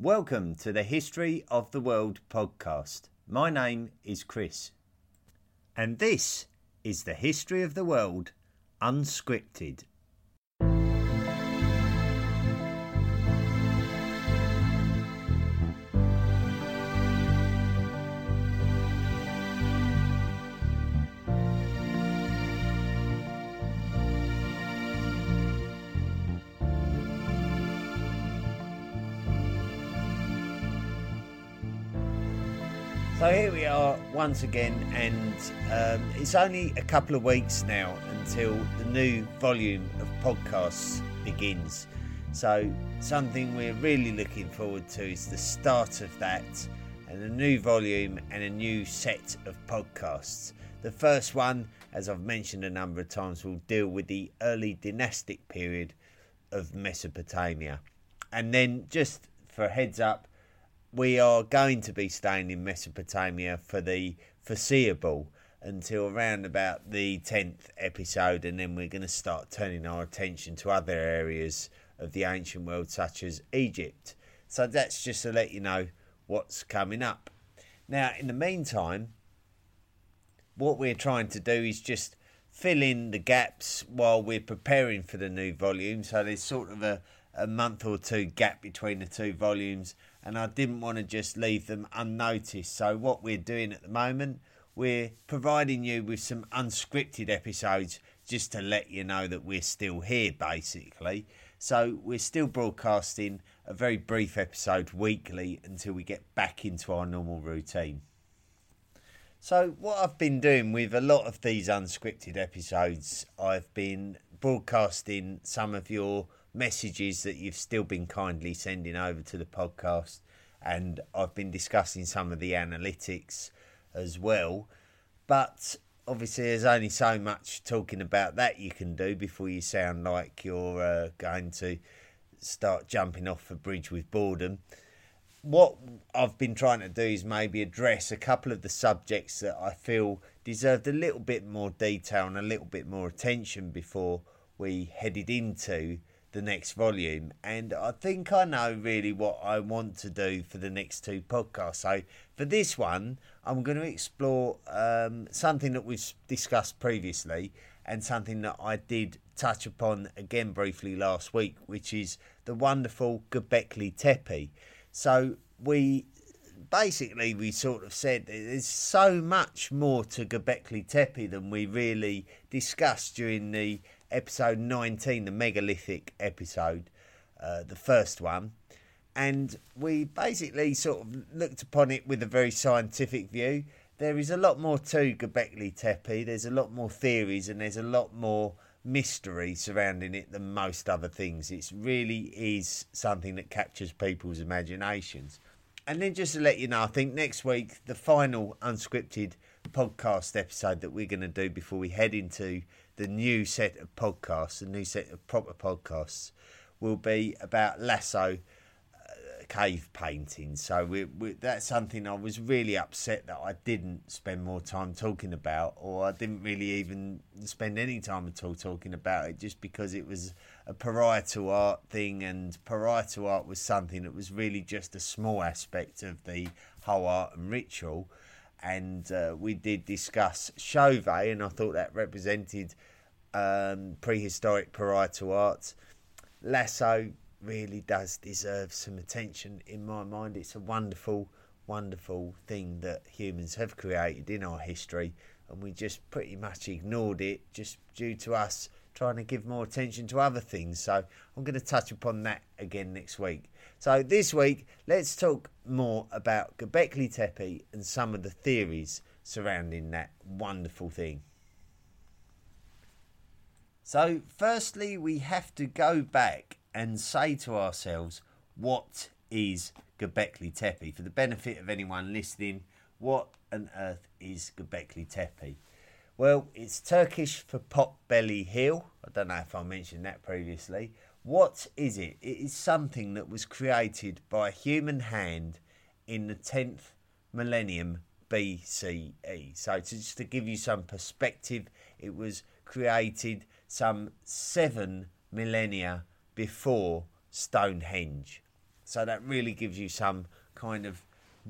Welcome to the History of the World podcast. My name is Chris, and this is the History of the World Unscripted. So here we are once again, and um, it's only a couple of weeks now until the new volume of podcasts begins. So, something we're really looking forward to is the start of that, and a new volume and a new set of podcasts. The first one, as I've mentioned a number of times, will deal with the early dynastic period of Mesopotamia. And then, just for heads up, we are going to be staying in Mesopotamia for the foreseeable until around about the 10th episode, and then we're going to start turning our attention to other areas of the ancient world, such as Egypt. So that's just to let you know what's coming up. Now, in the meantime, what we're trying to do is just fill in the gaps while we're preparing for the new volume. So there's sort of a, a month or two gap between the two volumes and I didn't want to just leave them unnoticed. So, what we're doing at the moment, we're providing you with some unscripted episodes just to let you know that we're still here, basically. So, we're still broadcasting a very brief episode weekly until we get back into our normal routine. So, what I've been doing with a lot of these unscripted episodes, I've been broadcasting some of your messages that you've still been kindly sending over to the podcast. And I've been discussing some of the analytics as well. But obviously, there's only so much talking about that you can do before you sound like you're uh, going to start jumping off a bridge with boredom. What I've been trying to do is maybe address a couple of the subjects that I feel deserved a little bit more detail and a little bit more attention before we headed into the next volume. And I think I know really what I want to do for the next two podcasts. So for this one, I'm going to explore um, something that we've discussed previously and something that I did touch upon again briefly last week, which is the wonderful Göbekli Tepe. So we basically we sort of said there's so much more to Göbekli Tepe than we really discussed during the episode 19, the megalithic episode, uh, the first one. And we basically sort of looked upon it with a very scientific view. There is a lot more to Göbekli Tepe. There's a lot more theories and there's a lot more mystery surrounding it than most other things. It really is something that captures people's imaginations. And then just to let you know, I think next week, the final unscripted podcast episode that we're going to do before we head into the new set of podcasts, the new set of proper podcasts, will be about Lascaux uh, cave painting. So we, we, that's something I was really upset that I didn't spend more time talking about, or I didn't really even spend any time at all talking about it, just because it was a parietal art thing, and parietal art was something that was really just a small aspect of the whole art and ritual and uh, we did discuss Chauvet, and I thought that represented um, prehistoric parietal art. Lascaux really does deserve some attention in my mind. It's a wonderful, wonderful thing that humans have created in our history, and we just pretty much ignored it just due to us trying to give more attention to other things. So I'm going to touch upon that again next week. So this week, let's talk more about Göbekli Tepe and some of the theories surrounding that wonderful thing. So, firstly, we have to go back and say to ourselves, what is Göbekli Tepe? For the benefit of anyone listening, what on earth is Göbekli Tepe? Well, it's Turkish for pot belly hill. I don't know if I mentioned that previously. What is it? It is something that was created by a human hand in the 10th millennium BCE. So, to, just to give you some perspective, it was created some seven millennia before Stonehenge. So that really gives you some kind of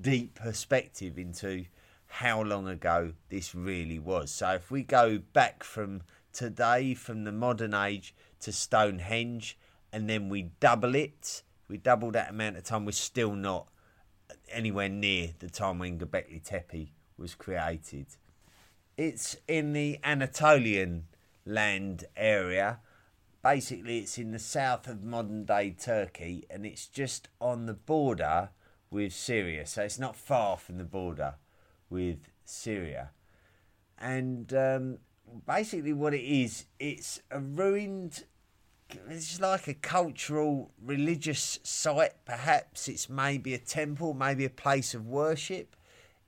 deep perspective into how long ago this really was. So if we go back from today, from the modern age to Stonehenge, and then we double it, we double that amount of time, we're still not anywhere near the time when Göbekli Tepe was created. It's in the Anatolian land area. Basically, it's in the south of modern day Turkey and it's just on the border with Syria. So it's not far from the border with Syria. And um, basically, what it is, it's a ruined it's like a cultural religious site perhaps. It's maybe a temple maybe a place of worship.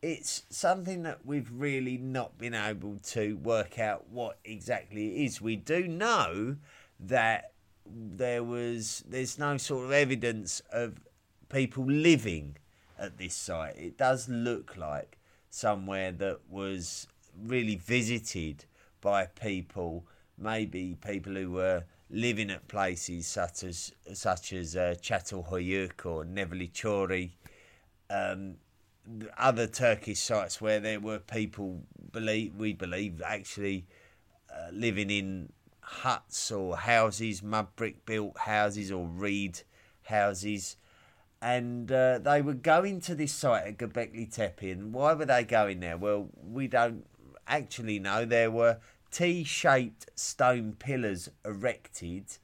It's something that we've really not been able to work out what exactly it is. We do know that there was there's no sort of evidence of people living at this site. It does look like somewhere that was really visited by people maybe people who were living at places such as such as uh, Çatalhöyük or Nevşehir, um, other Turkish sites where there were people believe we believe actually uh, living in huts or houses, mud brick built houses or reed houses. And uh, they were going to this site at Göbekli Tepe. And why were they going there? Well, we don't actually know. There were T shaped stone pillars erected.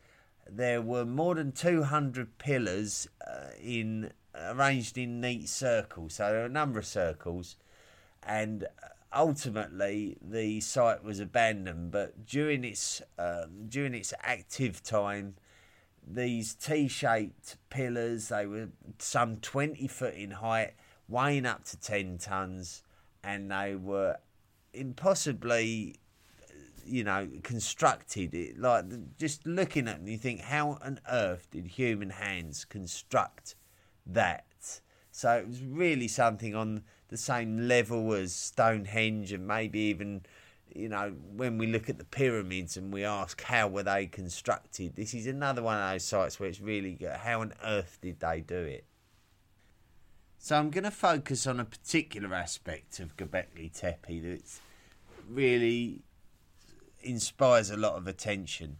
There were more than 200 pillars uh, in arranged in neat circles. So there were a number of circles, and ultimately the site was abandoned. But during its um, during its active time, these T-shaped pillars they were some 20 foot in height, weighing up to 10 tons, and they were impossibly you know, constructed it. Like just looking at them, you think, how on earth did human hands construct that? So it was really something on the same level as Stonehenge, and maybe even, you know, when we look at the pyramids and we ask how were they constructed, this is another one of those sites where it's really good. How on earth did they do it? So I'm going to focus on a particular aspect of Göbekli Tepe that's really inspires a lot of attention,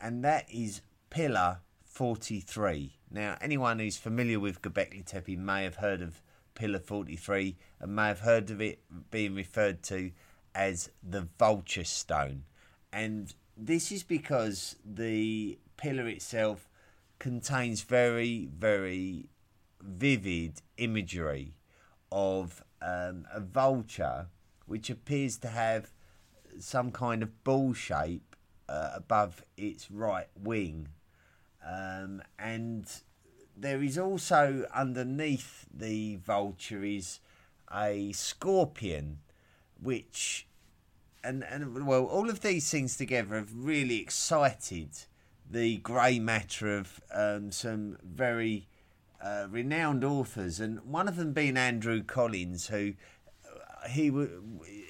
and that is Pillar 43. Now, anyone who's familiar with Göbekli Tepe may have heard of Pillar 43 and may have heard of it being referred to as the Vulture Stone. And this is because the pillar itself contains very, very vivid imagery of um, a vulture which appears to have some kind of ball shape uh, above its right wing. Um, and there is also underneath the vulture is a scorpion, which and and well, all of these things together have really excited the grey matter of um, some very uh, renowned authors, and one of them being Andrew Collins, who he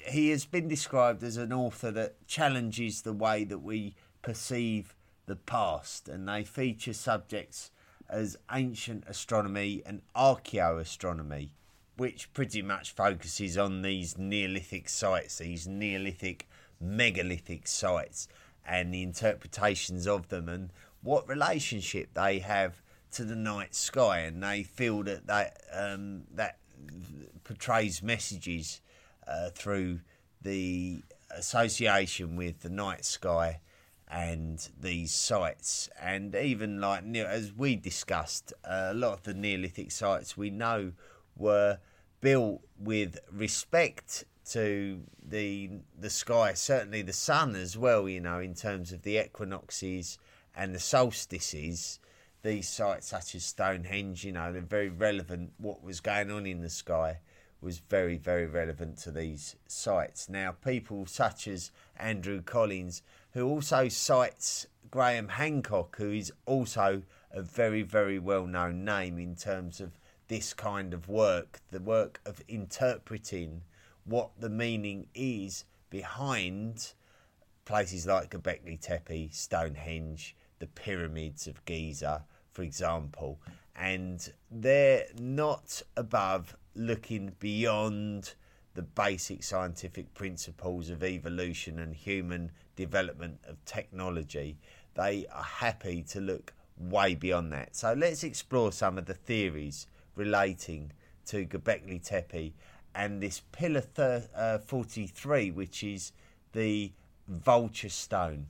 he has been described as an author that challenges the way that we perceive the past, and they feature subjects as ancient astronomy and archaeoastronomy, which pretty much focuses on these Neolithic sites, these Neolithic megalithic sites, and the interpretations of them, and what relationship they have to the night sky, and they feel that that um, that portrays messages uh, through the association with the night sky and these sites. And even like as we discussed uh, a lot of the neolithic sites we know were built with respect to the the sky certainly the sun as well you know in terms of the equinoxes and the solstices. These sites such as stonehenge you know they're very relevant what was going on in the sky was very, very relevant to these sites. Now, people such as Andrew Collins, who also cites Graham Hancock, who is also a very, very well known name in terms of this kind of work, the work of interpreting what the meaning is behind places like Göbekli Tepe, Stonehenge, the pyramids of Giza, for example. and they're not above looking beyond the basic scientific principles of evolution and human development of technology. They are happy to look way beyond that. So let's explore some of the theories relating to Göbekli Tepe and this pillar uh, 43, which is the vulture stone.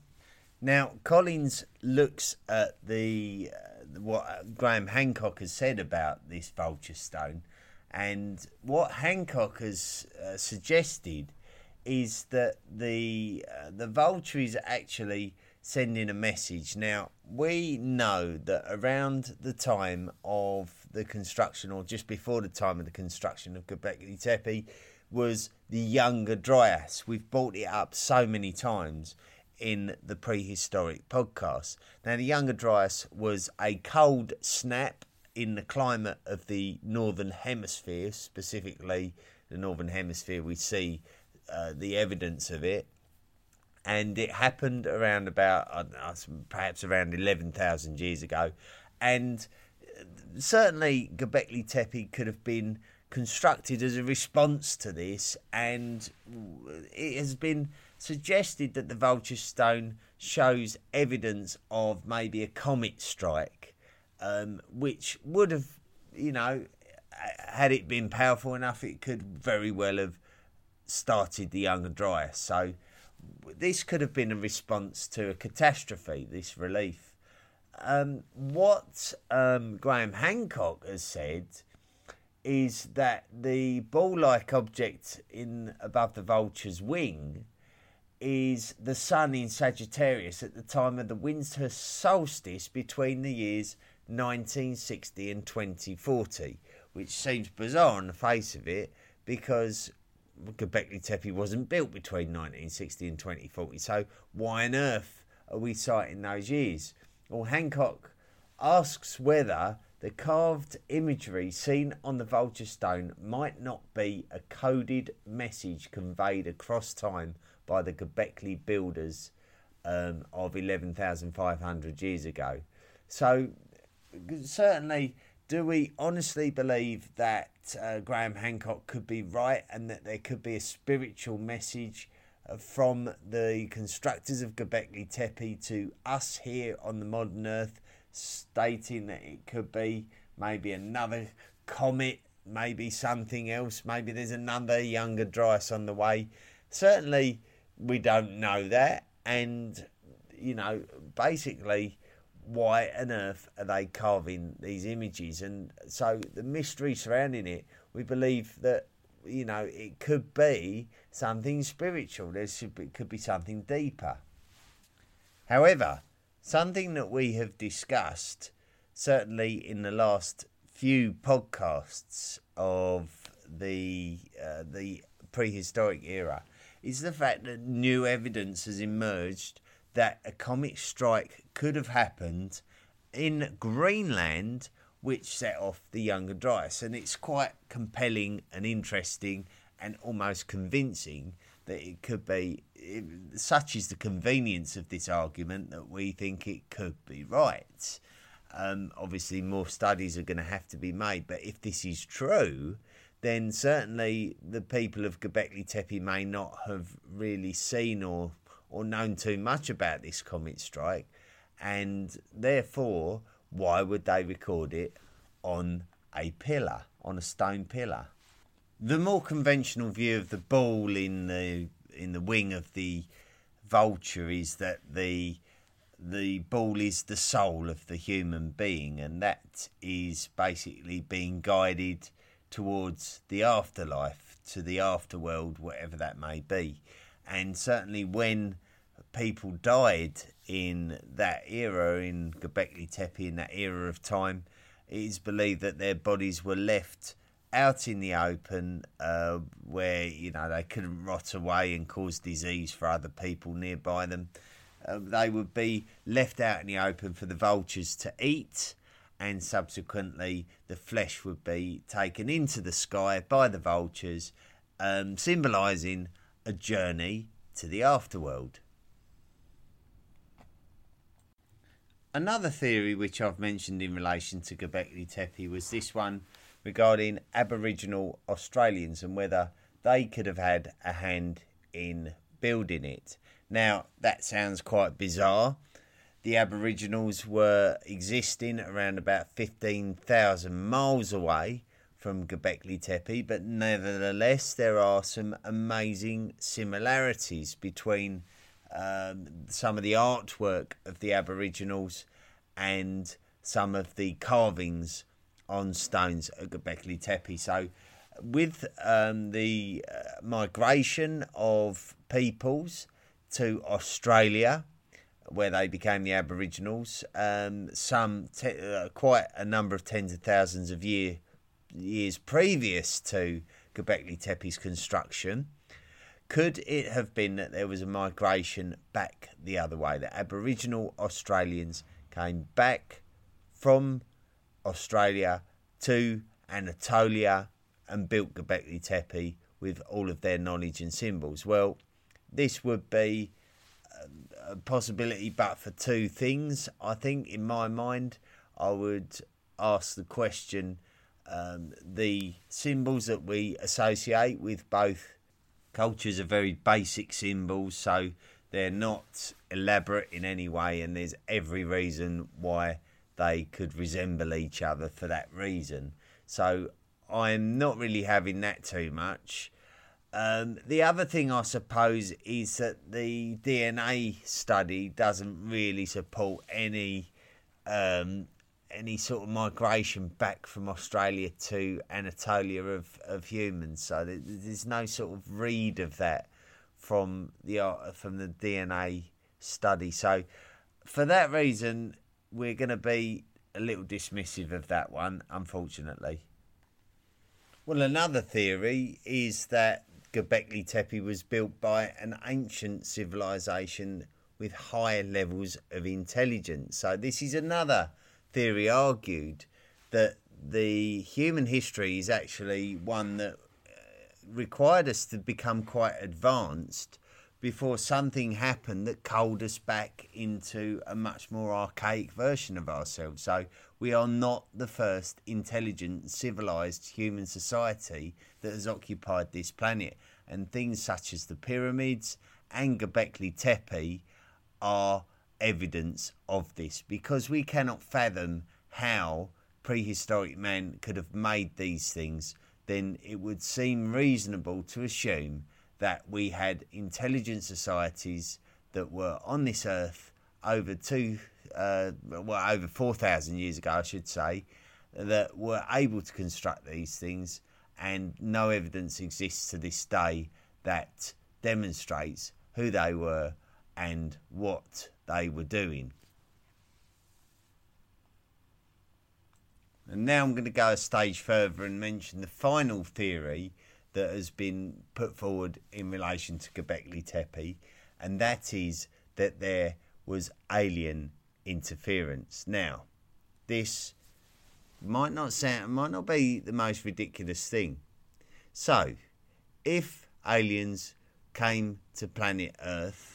Now, Collins looks at the uh, what Graham Hancock has said about this vulture stone, and what Hancock has uh, suggested is that the uh, the vulture is actually sending a message. Now, we know that around the time of the construction, or just before the time of the construction of Göbekli Tepe, was the Younger Dryas. We've brought it up so many times in the prehistoric podcast. Now, the Younger Dryas was a cold snap in the climate of the Northern Hemisphere, specifically the Northern Hemisphere, we see uh, the evidence of it. And it happened around about uh, perhaps around 11,000 years ago. And uh, certainly Göbekli Tepe could have been constructed as a response to this. And it has been suggested that the vulture stone shows evidence of maybe a comet strike um, which would have you know had it been powerful enough it could very well have started the younger dryas so this could have been a response to a catastrophe, this relief. Um, what um, Graham Hancock has said is that the ball-like object in above the vulture's wing is the sun in Sagittarius at the time of the winter solstice between the years 1960 and 2040, which seems bizarre on the face of it because Göbekli Tepe wasn't built between 1960 and 2040. So why on earth are we citing those years? Well, Hancock asks whether the carved imagery seen on the vulture stone might not be a coded message conveyed across time by the Göbekli builders um, of 11,500 years ago. So certainly do we honestly believe that uh, Graham Hancock could be right and that there could be a spiritual message uh, from the constructors of Göbekli Tepe to us here on the modern Earth, stating that it could be maybe another comet, maybe something else, maybe there's another younger Dryas on the way? Certainly, we don't know that, and you know, basically why on earth are they carving these images? And so the mystery surrounding it, we believe that you know it could be something spiritual. There should be, could be something deeper. However, something that we have discussed certainly in the last few podcasts of the uh, the prehistoric era is the fact that new evidence has emerged that a comet strike could have happened in Greenland, which set off the Younger Dryas. And it's quite compelling and interesting and almost convincing that it could be. It, such is the convenience of this argument that we think it could be right. Um, obviously, more studies are going to have to be made, but if this is true, then certainly the people of Göbekli Tepe may not have really seen or or known too much about this comet strike, and therefore, why would they record it on a pillar, on a stone pillar? The more conventional view of the ball in the in the wing of the vulture is that the the ball is the soul of the human being, and that is basically being guided towards the afterlife, to the afterworld, whatever that may be. And certainly, when people died in that era, in Göbekli Tepe, in that era of time, it is believed that their bodies were left out in the open uh, where you know they couldn't rot away and cause disease for other people nearby them. Uh, they would be left out in the open for the vultures to eat, and subsequently the flesh would be taken into the sky by the vultures, um, symbolising a journey to the afterworld. Another theory which I've mentioned in relation to Göbekli Tepe was this one regarding Aboriginal Australians and whether they could have had a hand in building it. Now, that sounds quite bizarre. The Aboriginals were existing around about 15,000 miles away from Göbekli Tepe, but nevertheless, there are some amazing similarities between um, some of the artwork of the Aboriginals and some of the carvings on stones at Göbekli Tepe. So, with um, the uh, migration of peoples to Australia, where they became the Aboriginals, um, some te- uh, quite a number of tens of thousands of year, years previous to Göbekli Tepe's construction, could it have been that there was a migration back the other way? That Aboriginal Australians came back from Australia to Anatolia and built Göbekli Tepe with all of their knowledge and symbols. Well, this would be a possibility, but for two things. I think, in my mind, I would ask the question um, the symbols that we associate with both cultures are very basic symbols, so they're not elaborate in any way, and there's every reason why they could resemble each other for that reason. So I'm not really having that too much. Um, the other thing, I suppose, is that the DNA study doesn't really support any um, any sort of migration back from Australia to Anatolia of, of humans. So there's no sort of read of that from the from the DNA study. So for that reason, we're going to be a little dismissive of that one, unfortunately. Well, another theory is that Göbekli Tepe was built by an ancient civilization with high levels of intelligence. So this is another theory argued that the human history is actually one that uh, required us to become quite advanced before something happened that culled us back into a much more archaic version of ourselves. So we are not the first intelligent, civilized human society that has occupied this planet. And things such as the pyramids and Göbekli Tepe are evidence of this because we cannot fathom how prehistoric man could have made these things, then it would seem reasonable to assume that we had intelligent societies that were on this earth over two, uh, well, over 4,000 years ago, I should say, that were able to construct these things, and no evidence exists to this day that demonstrates who they were and what they were doing. And now I'm going to go a stage further and mention the final theory that has been put forward in relation to Göbekli Tepe, and that is that there was alien interference. Now, this might not sound might not be the most ridiculous thing. So, if aliens came to planet Earth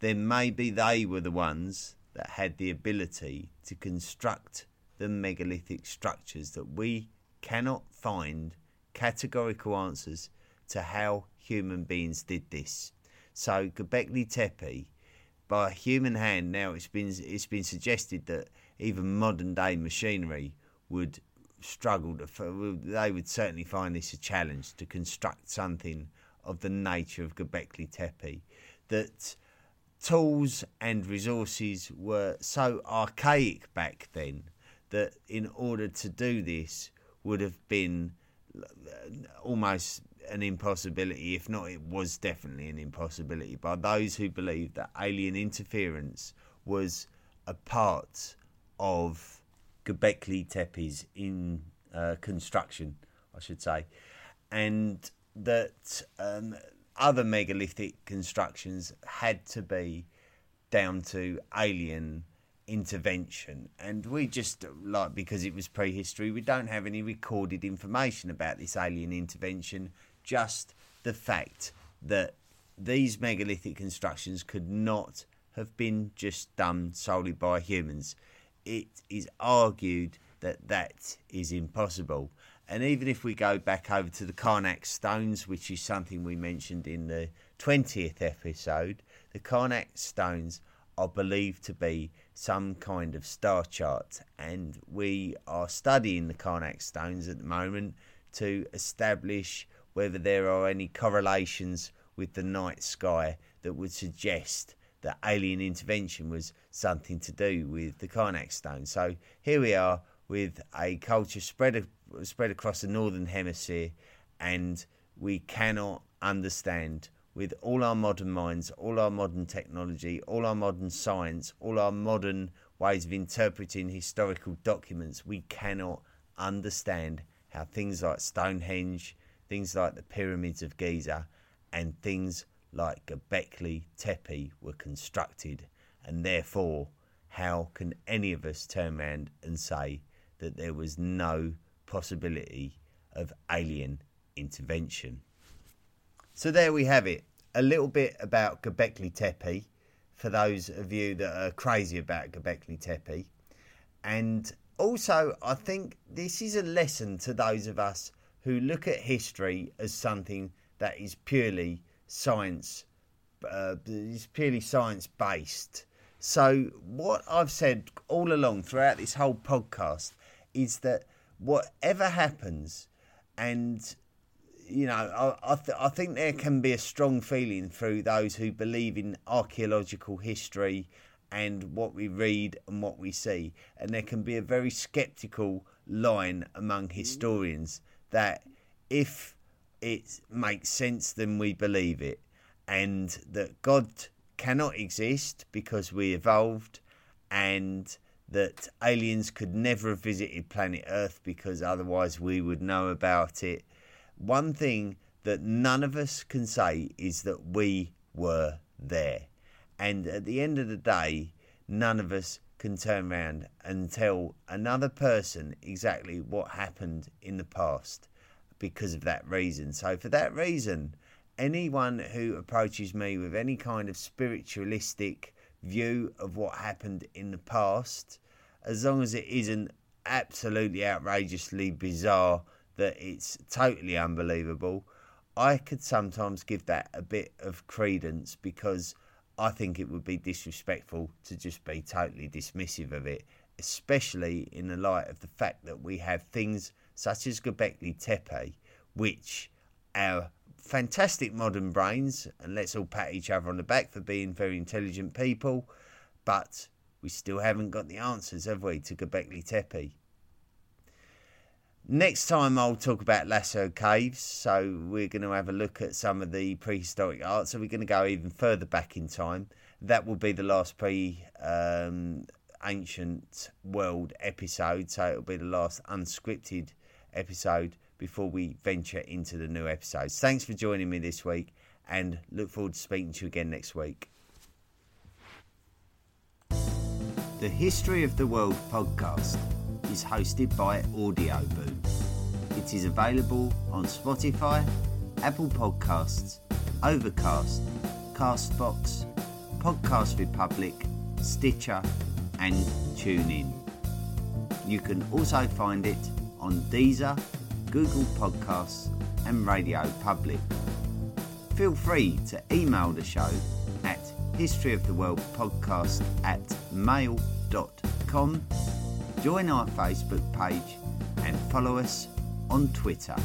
then maybe they were the ones that had the ability to construct the megalithic structures that we cannot find categorical answers to how human beings did this. So Göbekli Tepe, by human hand, now it's been it's been suggested that even modern day machinery would struggle to. They would certainly find this a challenge to construct something of the nature of Göbekli Tepe. That tools and resources were so archaic back then that in order to do this would have been uh, almost an impossibility, if not, it was definitely an impossibility by those who believed that alien interference was a part of Göbekli Tepe's in uh, construction, I should say, and that um, other megalithic constructions had to be down to alien intervention and we just like because it was prehistory we don't have any recorded information about this alien intervention just the fact that these megalithic constructions could not have been just done solely by humans it is argued that that is impossible. And even if we go back over to the Carnac stones, which is something we mentioned in the 20th episode, the Carnac stones are believed to be some kind of star chart. And we are studying the Carnac stones at the moment to establish whether there are any correlations with the night sky that would suggest that alien intervention was something to do with the Carnac stone. So here we are with a culture spread spread across the northern hemisphere, and we cannot understand with all our modern minds, all our modern technology, all our modern science, all our modern ways of interpreting historical documents, we cannot understand how things like Stonehenge, things like the pyramids of Giza, and things like Göbekli Tepe were constructed, and therefore, how can any of us turn around and say that there was no possibility of alien intervention? So there we have it. A little bit about Göbekli Tepe for those of you that are crazy about Göbekli Tepe. And also, I think this is a lesson to those of us who look at history as something that is purely science, uh, is purely science based. So, what I've said all along throughout this whole podcast is that whatever happens, and you know, I I, th- I think there can be a strong feeling through those who believe in archaeological history and what we read and what we see, and there can be a very sceptical line among historians that if it makes sense, then we believe it, and that God cannot exist because we evolved, and that aliens could never have visited planet Earth because otherwise we would know about it. One thing that none of us can say is that we were there. And at the end of the day, none of us can turn around and tell another person exactly what happened in the past because of that reason. So, for that reason, anyone who approaches me with any kind of spiritualistic view of what happened in the past, as long as it isn't absolutely outrageously bizarre that it's totally unbelievable, I could sometimes give that a bit of credence because I think it would be disrespectful to just be totally dismissive of it, especially in the light of the fact that we have things such as Göbekli Tepe, which our fantastic modern brains, and let's all pat each other on the back for being very intelligent people, but we still haven't got the answers, have we, to Göbekli Tepe? Next time I'll talk about Lascaux Caves, so we're going to have a look at some of the prehistoric art. So we're going to go even further back in time. That will be the last pre um, ancient world episode, so it'll be the last unscripted episode before we venture into the new episodes. Thanks for joining me this week and look forward to speaking to you again next week. The History of the World podcast is hosted by Audioboom. It is available on Spotify, Apple Podcasts, Overcast, Castbox, Podcast Republic, Stitcher, and TuneIn. You can also find it on Deezer, Google Podcasts, and Radio Public. Feel free to email the show at historyoftheworldpodcast at mail.com, join our Facebook page, and follow us on Twitter.